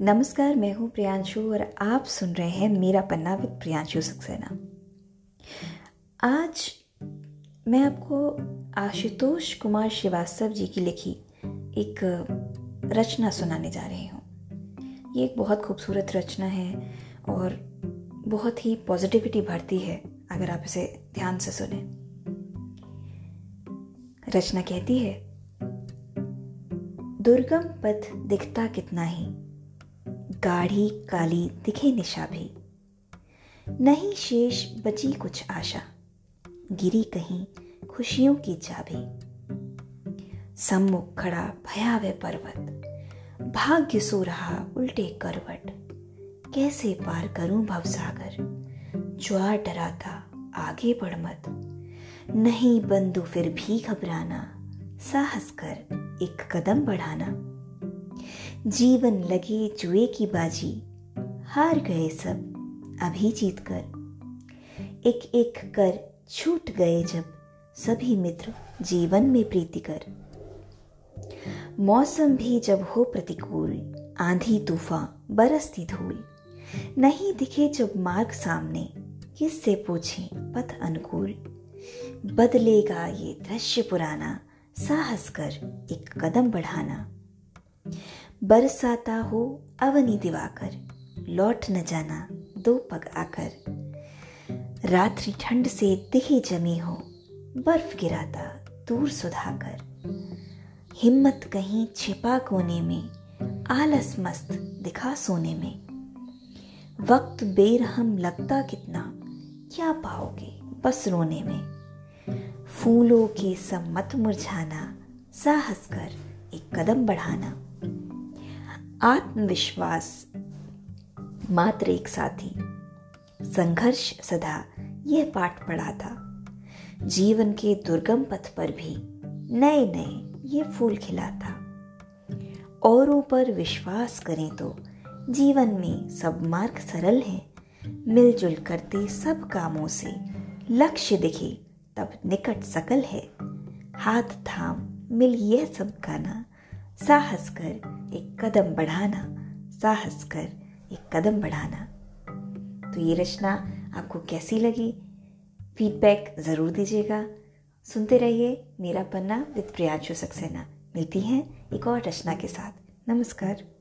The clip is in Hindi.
नमस्कार, मैं हूँ प्रियांशु और आप सुन रहे हैं मेरा पन्ना विद प्रियांशु सक्सेना। आज मैं आपको आशुतोष कुमार श्रीवास्तव जी की लिखी एक रचना सुनाने जा रही हूँ। ये एक बहुत खूबसूरत रचना है और बहुत ही पॉजिटिविटी भरती है, अगर आप इसे ध्यान से सुने। रचना कहती है, दुर्गम पथ दिखता कितना ही गाढ़ी, काली, दिखे निशा भी। नहीं शेष बची कुछ आशा, गिरी कहीं खुशियों की चाबी सम्मुख खड़ा भयावह पर्वत, भाग्य सो रहा उल्टे करवट। कैसे पार करूँ भवसागर, ज्वार डराता आगे बढ़ मत। नहीं बंधु फिर भी घबराना, साहस कर एक कदम बढ़ाना। जीवन लगे जुए की बाजी। हार गए सब, अभी जीत कर। एक एक कर छूट गए जब, सभी मित्र जीवन में प्रीति कर। मौसम भी जब हो प्रतिकूल, आंधी तूफ़ान बरसती धूल। नहीं दिखे जब मार्ग सामने, किससे पूछे पथ अनुकूल। बदलेगा ये दृश्य पुराना, साहस कर एक कदम बढ़ाना। बरसाता हो अवनी दिवाकर, लौट न जाना दो पग आकर। रात्रि ठंड से दिखी जमी हो, बर्फ़ गिराता दूर सुधाकर। हिम्मत कहीं छिपा कोने में, आलस मस्त दिखा सोने में। वक्त बेरहम लगता कितना, क्या पाओगे बस रोने में। फूलों के सम्मत मुरझाना, साहस कर एक कदम बढ़ाना। आत्मविश्वास। मात्र एक साथी, संघर्ष सदा यह पाठ पढ़ा था। जीवन के दुर्गम पथ पर भी नए नए ये फूल खिलाता। औरों पर विश्वास करें तो जीवन में सब मार्ग सरल है। मिलजुल करते सब कामों से लक्ष्य दिखे, तब निकट सकल है। हाथ थाम मिल यह सब गाना साहस कर एक कदम बढ़ाना साहस कर एक कदम बढ़ाना। तो ये रचना आपको कैसी लगी? फीडबैक ज़रूर दीजिएगा। सुनते रहिए मेरा पन्ना विद प्रियांशु सक्सेना। मिलती हैं एक और रचना के साथ। नमस्कार।